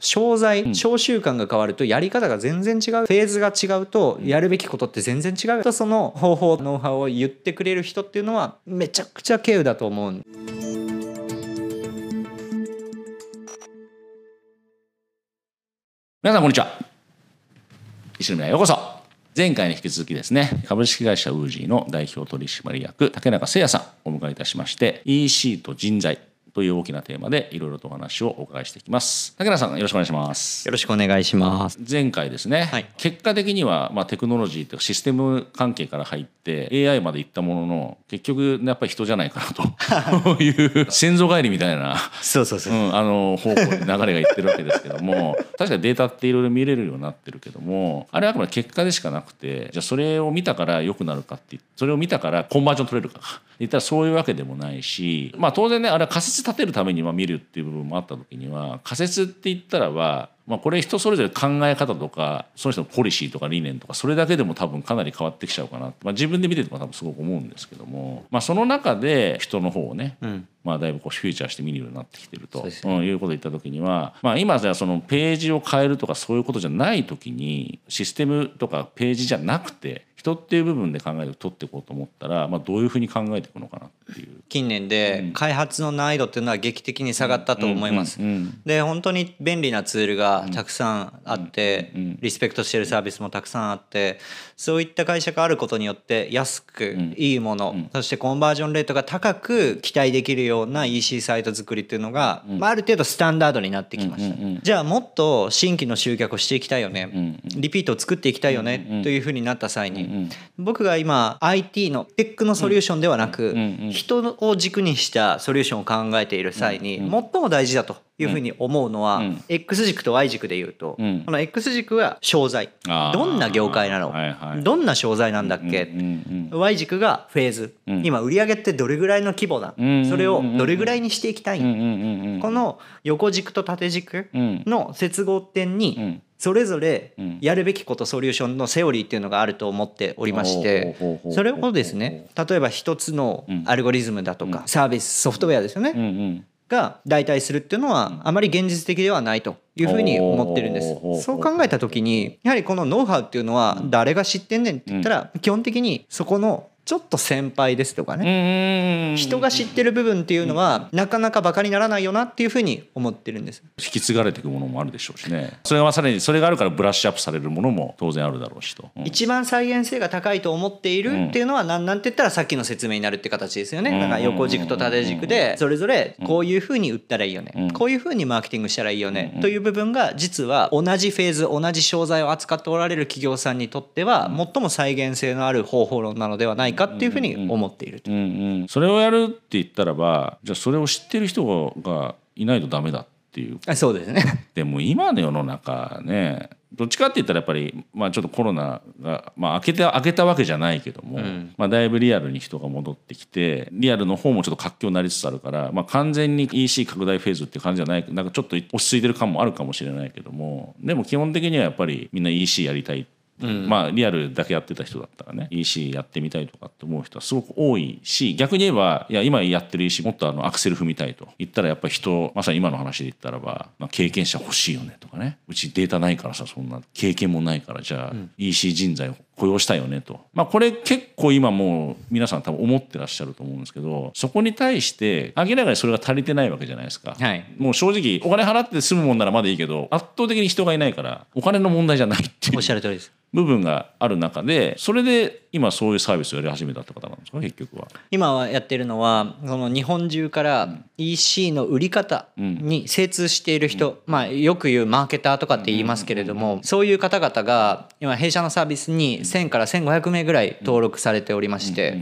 商材商習慣が変わるとやり方が全然違う。フェーズが違うとやるべきことって全然違う。とその方法ノウハウを言ってくれる人っていうのはめちゃくちゃ稀有だと思う。皆さんこんにちは。石宮ようこそ。前回に引き続きですね株式会社ウージーの代表取締役竹中誠也さんをお迎えいたしまして EC と人材という大きなテーマでいろいろとお話をお伺いしていきます。竹中さんよろしくお願いします。よろしくお願いします。前回ですね、はい、結果的にはまあテクノロジーとシステム関係から入って AI まで行ったものの結局やっぱり人じゃないかなと。いう先祖返りみたいなそうそうそう、うん、あの方向に流れがいってるわけですけども確かにデータっていろいろ見れるようになってるけどもあれはあくまで結果でしかなくてじゃあそれを見たから良くなるかってそれを見たからコンバージョン取れるか。言ったらそういうわけでもないしまあ当然ねあれは仮説立てるためには見るっていう部分もあった時には仮説って言ったらばまあ、これ人それぞれ考え方とかその人のポリシーとか理念とかそれだけでも多分かなり変わってきちゃうかな、まあ、自分で見てても多分すごく思うんですけども、まあ、その中で人の方をね、うん、まあ、だいぶこうフューチャーして見るようになってきてると、ね、うん、いうことを言った時には、まあ、今じゃそのページを変えるとかそういうことじゃない時にシステムとかページじゃなくて人っていう部分で考えを取っていこうと思ったら、まあ、どういうふうに考えていくのかなっていう。近年で開発の難易度っていうのは劇的に下がったと思います。で本当に便利なツールがたくさんあってリスペクトしてるサービスもたくさんあってそういった会社があることによって安くいいものそしてコンバージョンレートが高く期待できるような EC サイト作りっていうのが、まあ、ある程度スタンダードになってきました。じゃあもっと新規の集客をしていきたいよね。リピートを作っていきたいよねというふうになった際に僕が今 IT のテックのソリューションではなく人を軸にしたソリューションを考えている際に最も大事だというふうに思うのは、X 軸と Y 軸でいうと、この X 軸は商材。どんな業界なの、どんな商材なんだっけ、Y 軸がフェーズ、今売上ってどれぐらいの規模だ、それをどれぐらいにしていきたい、この横軸と縦軸の接合点にそれぞれやるべきことソリューションのセオリーっていうのがあると思っておりましてそれをですね例えば一つのアルゴリズムだとかサービスソフトウェアですよねが代替するっていうのはあまり現実的ではないというふうに思ってるんです。そう考えた時にやはりこのノウハウっていうのは誰が知ってんねんって言ったら基本的にそこのちょっと先輩ですとかね。人が知ってる部分っていうのはなかなかバカにならないよなっていうふうに思ってるんです。引き継がれていくものもあるでしょうしね。それがさらにそれがあるからブラッシュアップされるものも当然あるだろうしと、うん、一番再現性が高いと思っているっていうのは何なんて言ったらさっきの説明になるって形ですよね。だから横軸と縦軸でそれぞれこういうふうに売ったらいいよね。こういうふうにマーケティングしたらいいよね。という部分が実は同じフェーズ同じ商材を扱っておられる企業さんにとっては最も再現性のある方法論なのではないかっていうふうに思っていると、うんうん、それをやるって言ったらばじゃあそれを知ってる人がいないとダメだっていう。あそうですね。でも今の世の中ねどっちかって言ったらやっぱり、まあ、ちょっとコロナが、まあ、開けて開けたわけじゃないけども、うん、まあ、だいぶリアルに人が戻ってきてリアルの方もちょっと活況になりつつあるから、まあ、完全に EC 拡大フェーズって感じじゃないなんかちょっと落ち着いてる感もあるかもしれないけどもでも基本的にはやっぱりみんな EC やりたいうん、まあリアルだけやってた人だったらね EC やってみたいとかって思う人はすごく多いし逆に言えばいや今やってる EC もっとあのアクセル踏みたいと。言ったらやっぱり人まさに今の話で言ったらば、まあ、経験者欲しいよねとかね。うちデータないからさそんな経験もないからじゃあ EC 人材を雇用したいよねと、まあ、これ結構今もう皆さん多分思ってらっしゃると思うんですけどそこに対して明らかにそれが足りてないわけじゃないですか、はい、もう正直お金払って済むもんならまだいいけど圧倒的に人がいないからお金の問題じゃないっていう。おっしゃる通りです部分がある中でそれで今そういうサービスをやり始めたって方なんですか？結局は。今はやってるのはその日本中から EC の売り方に精通している人、うん、まあよく言うマーケターとかって言いますけれども、そういう方々が今弊社のサービスに1000から1500名ぐらい登録されておりまして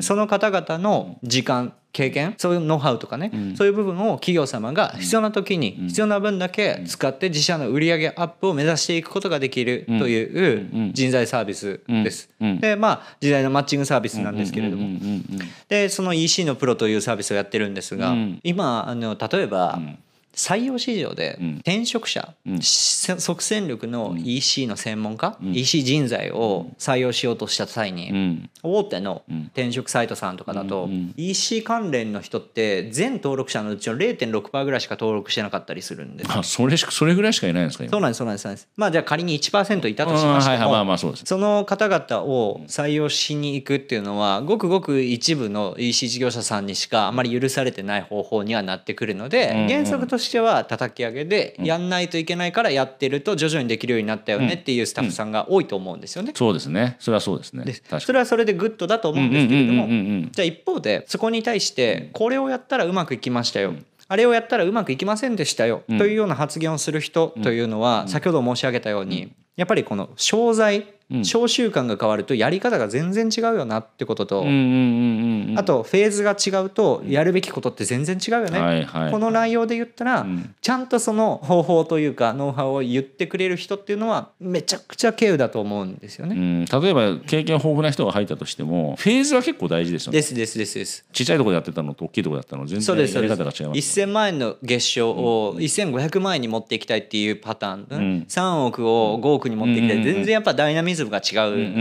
その方々の時間経験？そういうノウハウとかね、うん、そういう部分を企業様が必要な時に必要な分だけ使って自社の売上アップを目指していくことができるという人材サービスです。でまあ時代のマッチングサービスなんですけれども。でその EC のプロというサービスをやってるんですが今あの例えば採用市場で転職者、うん、即戦力の EC の専門家、うん、EC 人材を採用しようとした際に、うん、大手の転職サイトさんとかだと、EC 関連の人って全登録者のうちの0.6%ぐらいしか登録してなかったりするんです。あそれしそれぐらいしかいないんですかそうなんですそうなんですまあじゃあ仮に1%いたとしましても、まあまあそうです。その方々を採用しに行くっていうのはごくごく一部の EC 事業者さんにしかあまり許されてない方法にはなってくるので、原則としては叩き上げでやんないといけないからやってると徐々にできるようになったよねっていうスタッフさんが多いと思うんですよね。そうですね。それはそうですね。それはそれでグッドだと思うんですけれどもじゃあ一方でそこに対してこれをやったらうまくいきましたよ。あれをやったらうまくいきませんでしたよというような発言をする人というのは先ほど申し上げたようにやっぱりこの商材小習慣が変わるとやり方が全然違うよなってこととあとフェーズが違うとやるべきことって全然違うよね、この内容で言ったら、ちゃんとその方法というかノウハウを言ってくれる人っていうのはめちゃくちゃ経由だと思うんですよね、例えば経験豊富な人が入ったとしてもフェーズは結構大事ですよね。ですですですです。ちっちゃいところでやってたのと大きいところでやったの全然やり方が違います1000万円の月賞を1500万円に持っていきたいっていうパターン、うん、3億を5億に持っていきたい、全然やっぱダイナミズムが違う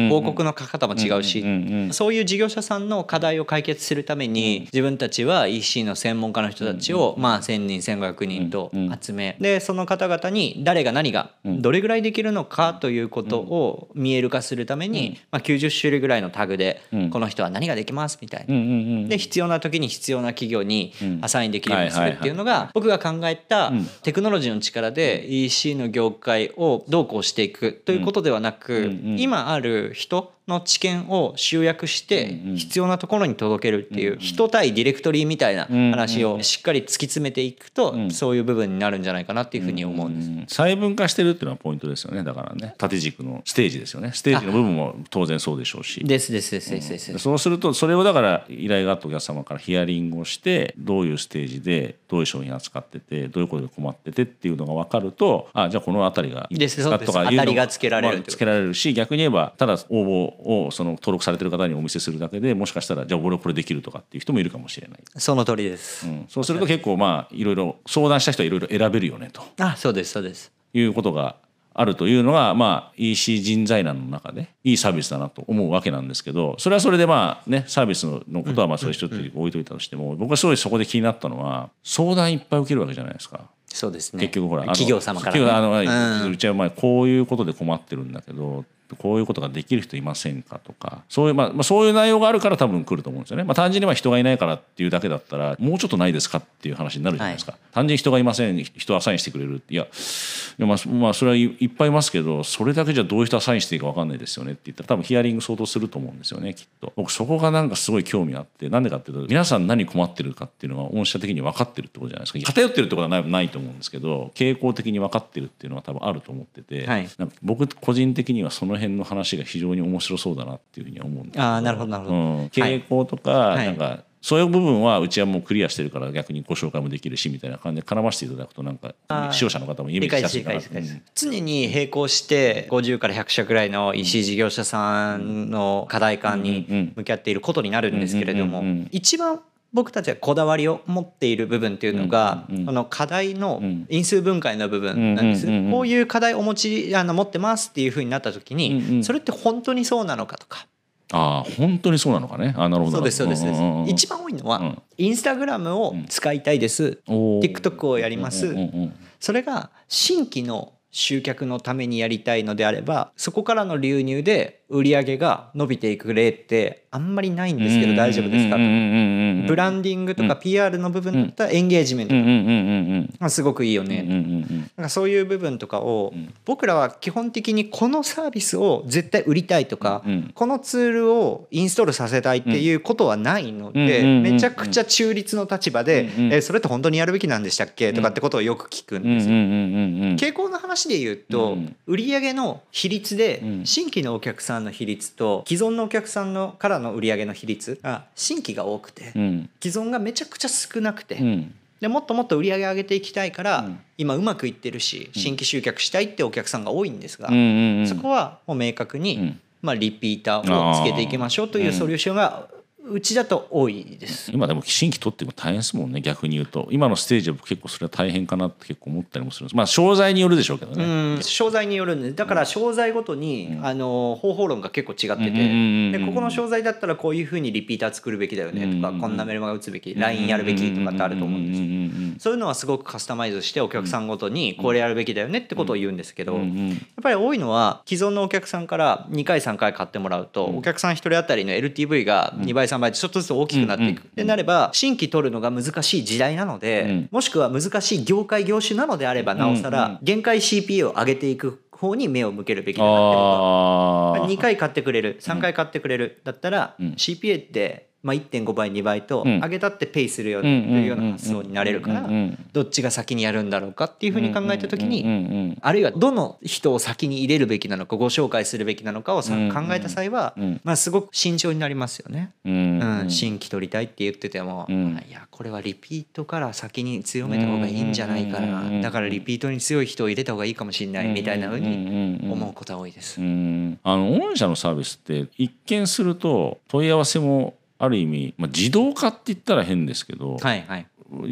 広告の書き方も違うしそういう事業者さんの課題を解決するために自分たちは EC の専門家の人たちをまあ1,000人1,500人と集めでその方々に誰が何がどれぐらいできるのかということを見える化するためにまあ90種類ぐらいのタグでこの人は何ができますみたいな。で必要な時に必要な企業にアサインできるようにするっていうのが僕が考えたテクノロジーの力で EC の業界をどうこうしていくということではなく今ある人の知見を集約して必要なところに届けるっていう人対ディレクトリーみたいな話をしっかり突き詰めていくとそういう部分になるんじゃないかなっていうふうに思うんです。細分化してるっていうのはポイントですよね。だからね。縦軸のステージですよね。ステージの部分も当然そうでしょうし。ですですですですです、そうするとそれをだから依頼があったお客様からヒアリングをしてどういうステージでどういう商品扱っててどういうことで困っててっていうのが分かるとあじゃあこの辺りがいいですかとかいうのがつけられるつけられるし逆に言えばただ応募をその登録されてる方にお見せするだけでもしかしたらじゃあ俺これできるとかっていう人もいるかもしれない。その通りです、うん、そうすると結構まあいろいろ相談した人はいろいろ選べるよねと。あそうですそうです。いうことがあるというのが、まあ、EC 人材難の中でいいサービスだなと思うわけなんですけどそれはそれでまあねサービスのことはまあそれ一つ置いといたとしても僕はすごいそこで気になったのは相談いっぱい受けるわけじゃないですか。そうですね。結局ほら企業様から、ね、あの、うん、うちはまあこういうことで困ってるんだけどこういうことができる人いませんかとかそういう、まあ、まあそういう内容があるから多分来ると思うんですよね、まあ、単純には人がいないからっていうだけだったらもうちょっとないですかっていう話になるじゃないですか、はい、単純に人がいません人アサインしてくれる。いやいやまあ、まあそれはいっぱいいますけどそれだけじゃどういう人アサインしていいか分かんないですよねって言ったら多分ヒアリング相当すると思うんですよねきっと。僕そこがなんかすごい興味あってなんでかっていうと皆さん何困ってるかっていうのは御社的に分かってるってことじゃないですか。偏ってるってことはないないと思うんですけど傾向的に分かってるっていうのは多分あると思ってて、はい、僕個人的にはその辺の話が非常に面白そうだなっていうふうに思うんですあなるほどなるほど、うん、傾向とか、はい、なんかそういう部分はうちはもうクリアしてるから逆にご紹介もできるしみたいな感じで絡ませていただくとなんか視聴者の方もイメージしやすいかな、うん、常に並行して50から100社くらいの EC 事業者さんの課題感に向き合っていることになるんですけれども一番僕たちはこだわりを持っている部分っていうのが、この課題の因数分解の部分なんです、こういう課題お持ちあの持ってますっていうふうになった時に、それって本当にそうなのかとか。ああ本当にそうなのかね。あなるほどそうですそうです、一番多いのは、インスタグラムを使いたいです、TikTok をやります、それが新規の集客のためにやりたいのであればそこからの流入で売り上げが伸びていく例ってあんまりないんですけど大丈夫ですかとブランディングとか PR の部分だったらエンゲージメントがすごくいいよねなんかそういう部分とかを僕らは基本的にこのサービスを絶対売りたいとかこのツールをインストールさせたいっていうことはないのでめちゃくちゃ中立の立場でえそれって本当にやるべきなんでしたっけとかってことをよく聞くんですよ。傾向の話で言うと売上の比率で新規のお客さんの比率と既存のお客さんのからの売上の比率が新規が多くて、既存がめちゃくちゃ少なくて、でもっともっと売り上げ上げていきたいから、今うまくいってるし新規集客したいってお客さんが多いんですが、そこはもう明確に、まあ、リピーターをつけていきましょうというソリューションがうちだと多いです。今でも新規取っても大変ですもんね逆に言うと。今のステージは結構それは大変かなって結構思ったりもするんです。まあ商材によるでしょうけどね。商材によるんでだから商材ごとに、うん、あの方法論が結構違ってて、でここの商材だったらこういうふうにリピーター作るべきだよねとか、こんなメルマガ打つべき LINE やるべきとかってあると思うんです。そういうのはすごくカスタマイズしてお客さんごとにこれやるべきだよねってことを言うんですけど、やっぱり多いのは既存のお客さんから2回3回買ってもらうと、お客さん1人当たりの LTV が2倍3倍ちょっとずつ大きくなっていく。ってなれば新規取るのが難しい時代なので、もしくは難しい業界業種なのであればなおさら限界 CPA を上げていく方に目を向けるべきだなって2回買ってくれる3回買ってくれるだったら CPA ってまあ、1.5倍2倍と上げたってペイするよというような発想になれるからどっちが先にやるんだろうかっていうふうに考えた時にあるいはどの人を先に入れるべきなのかご紹介するべきなのかを考えた際はまあすごく慎重になりますよね。うん、新規取りたいって言っててもいやこれはリピートから先に強めた方がいいんじゃないかなだからリピートに強い人を入れた方がいいかもしれないみたいなふうに思うことは多いです。あの御社のサービスって一見すると問い合わせもある意味、まあ、自動化って言ったら変ですけど、はいはい、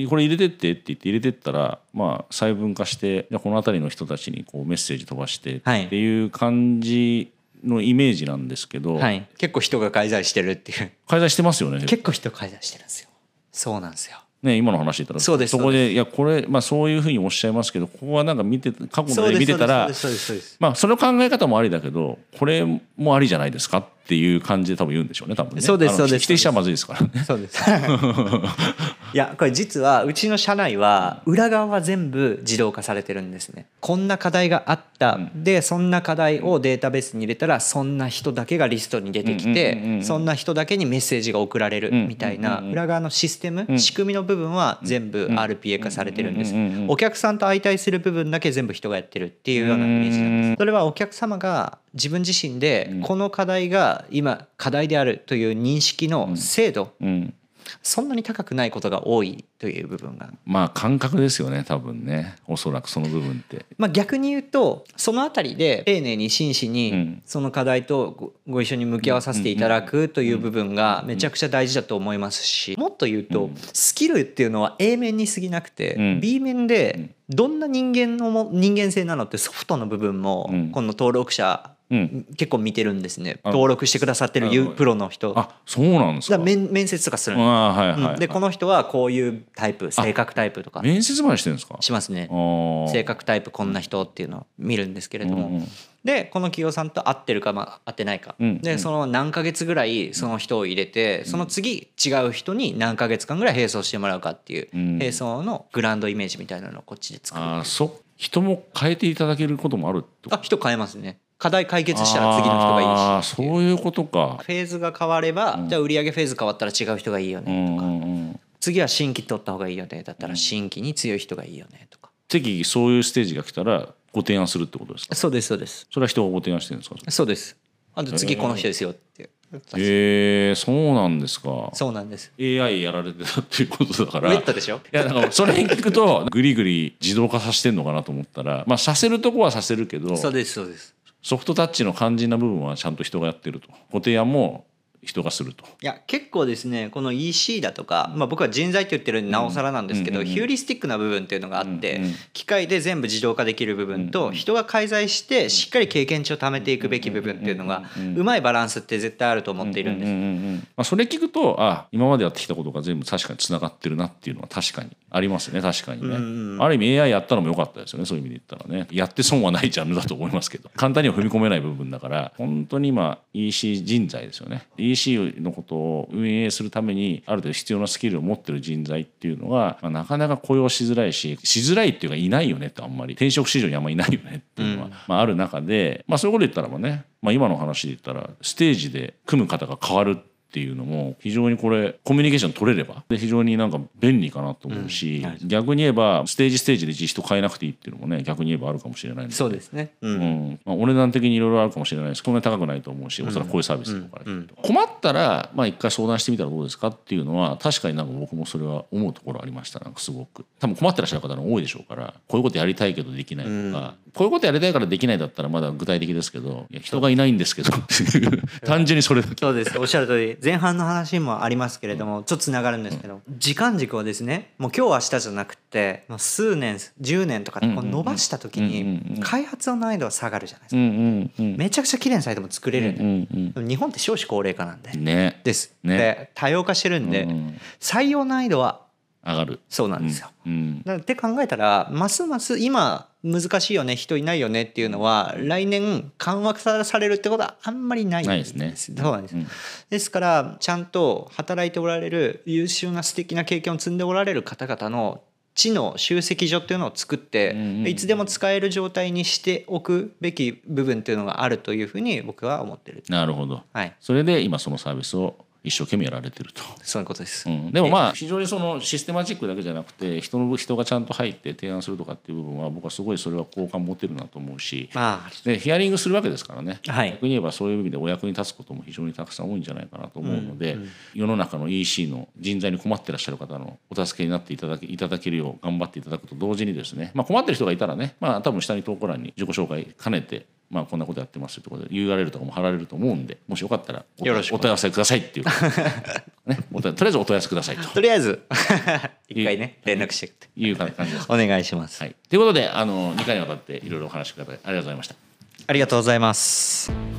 これ入れてってって言って入れてったら、まあ、細分化してこの辺りの人たちにこうメッセージ飛ばしてってい。う感じのイメージなんですけど、はい、結構人が介在してるっていう。介在してますよね。結構人介在してるんですよ。そうなんですよ。ね、今の話言ったらそうですそこでいやこれ、まあ、そういうふうにおっしゃいますけどここはなんか見て過去ので見てたらまあその考え方もありだけどこれもありじゃないですかっていう感じで多分言うんでしょうね多分ね。そうですそうです。否定しちゃまずいですからね。そうです。いやこれ実はうちの社内は裏側は全部自動化されてるんですね。こんな課題があった、うん、でそんな課題をデータベースに入れたらそんな人だけがリストに出てきてそんな人だけにメッセージが送られるみたいな裏側のシステム仕組みの部分は全部 RPA 化されてるんです。お客さんと相対する部分だけ全部人がやってるっていうようなイメージなんです。それはお客様が自分自身でこの課題が今課題であるという認識の精度、そんなに高くないことが多いという部分が。まあ感覚ですよね多分ね。おそらくその部分って。まあ逆に言うとその辺りで丁寧に真摯にその課題とご一緒に向き合わさせていただくという部分がめちゃくちゃ大事だと思いますしもっと言うとスキルっていうのは A 面に過ぎなくて B 面でどんな人間の人間性なのってソフトの部分もこの登録者うん、結構見てるんですね。登録してくださってるプロの人。あそうなんですか？面面接とかするあ、はいはい、はい、でこの人はこういうタイプ性格タイプとか。面接までしてるんですか？しますね。性格タイプこんな人っていうのを見るんですけれども、うんうん、でこの企業さんと合ってるか、まあ、合ってないか、うん、でその何ヶ月ぐらいその人を入れて、その次違う人に何ヶ月間ぐらい並走してもらうかっていう、並走のグランドイメージみたいなのをこっちで作る。あそ人も変えていただけることもあるあ人変えますね課題解決したら次の人がいいし。あそういうことか。フェーズが変われば、うん、じゃあ売上フェーズ変わったら違う人がいいよねとか、うんうん、次は新規取った方がいいよねだったら新規に強い人がいいよねとか。次そういうステージが来たらご提案するってことですか？そうですそうです。それは人がご提案してるんですか？そうです。あと次この人ですよってへえー、そうなんですか。そうなんです。AI やられてたっていうことだから。ウェットでしょ？いやだからそれに聞くとグリグリ自動化させてんのかなと思ったらまあさせるとこはさせるけど。そうですそうですソフトタッチの肝心な部分はちゃんと人がやってると。ご提案も人がすると。いや結構ですねこの EC だとか、まあ、僕は人材って言ってるなおさらなんですけど、ヒューリスティックな部分っていうのがあって、機械で全部自動化できる部分と、人が介在してしっかり経験値を貯めていくべき部分っていうのが、うまいバランスって絶対あると思っているんです、まあ、それ聞くとあ今までやってきたことが全部確かにつながってるなっていうのは確かにありますね。確かにね、ある意味 AI やったのも良かったですよね。そういう意味で言ったらね。やって損はないジャンルだと思いますけど。簡単には踏み込めない部分だから本当に今 EC 人材ですよね EC のことを運営するためにある程度必要なスキルを持ってる人材っていうのは、まあ、なかなか雇用しづらいししづらいっていうかいないよねってあんまり転職市場にあんまりいないよねっていうのは、うん、まあ、ある中で、まあ、そういうこと言ったらばね、まあ、今の話で言ったらステージで組む方が変わるっていうのも非常にこれコミュニケーション取れればで非常になんか便利かなと思うし、うん逆に言えばステージステージで実質変えなくていいっていうのもね逆に言えばあるかもしれないそうですね、うん、うん、まあ、お値段的にいろいろあるかもしれないです。こんなに高くないと思うしおそらくこういうサービスとか、うん、困ったらまあ一回相談してみたらどうですかっていうのは確かになんか僕もそれは思うところありました。なんかすごく。多分困ってらっしゃる方の多いでしょうからこういうことやりたいけどできないとか、こういうことやりたいからできないだったらまだ具体的ですけど人がいないんですけど単純にそれだけ。そうです。おっしゃる通り。前半の話もありますけれどもちょっとつながるんですけど時間軸はですねもう今日明日じゃなくてもう数年10年とかこう伸ばした時に開発の難易度は下がるじゃないですか、うんうんうん。めちゃくちゃ綺麗なサイトも作れるんで、うんうんでも日本って少子高齢化なんで、ね。です、ね。で多様化してるんで、うん採用難易度は上がる。そうなんですよ、うん。だって考えたらますます今難しいよね人いないよねっていうのは来年緩和されるってことはあんまりないです。ね。そうなんです、うん。ですからちゃんと働いておられる優秀な素敵な経験を積んでおられる方々の知の集積所っていうのを作って、いつでも使える状態にしておくべき部分っていうのがあるというふうに僕は思ってる。なるほど。はい。それで今そのサービスを一生懸命やられてると。そういうことです、うん、でもまあ非常にそのシステマチックだけじゃなくて人の人がちゃんと入って提案するとかっていう部分は僕はすごいそれは好感持てるなと思うしまあでヒアリングするわけですからね、はい。逆に言えばそういう意味でお役に立つことも非常にたくさん多いんじゃないかなと思うので、世の中の EC の人材に困ってらっしゃる方のお助けになっていただけいただけるよう頑張っていただくと同時にですね、まあ、困ってる人がいたらね、まあ、多分下に投稿欄に自己紹介兼ねてまあ、こんなことやってますってことで URL とかも貼られると思うんでもしよかったらおよろしく。お問い合わせくださいっていう、ね、おとりあえずお問い合わせくださいと。とりあえず。一回ね連絡してって。いう感じです。お願いします、はい、ということであの2回にわたっていろいろお話しくださいありがとうございました。ありがとうございます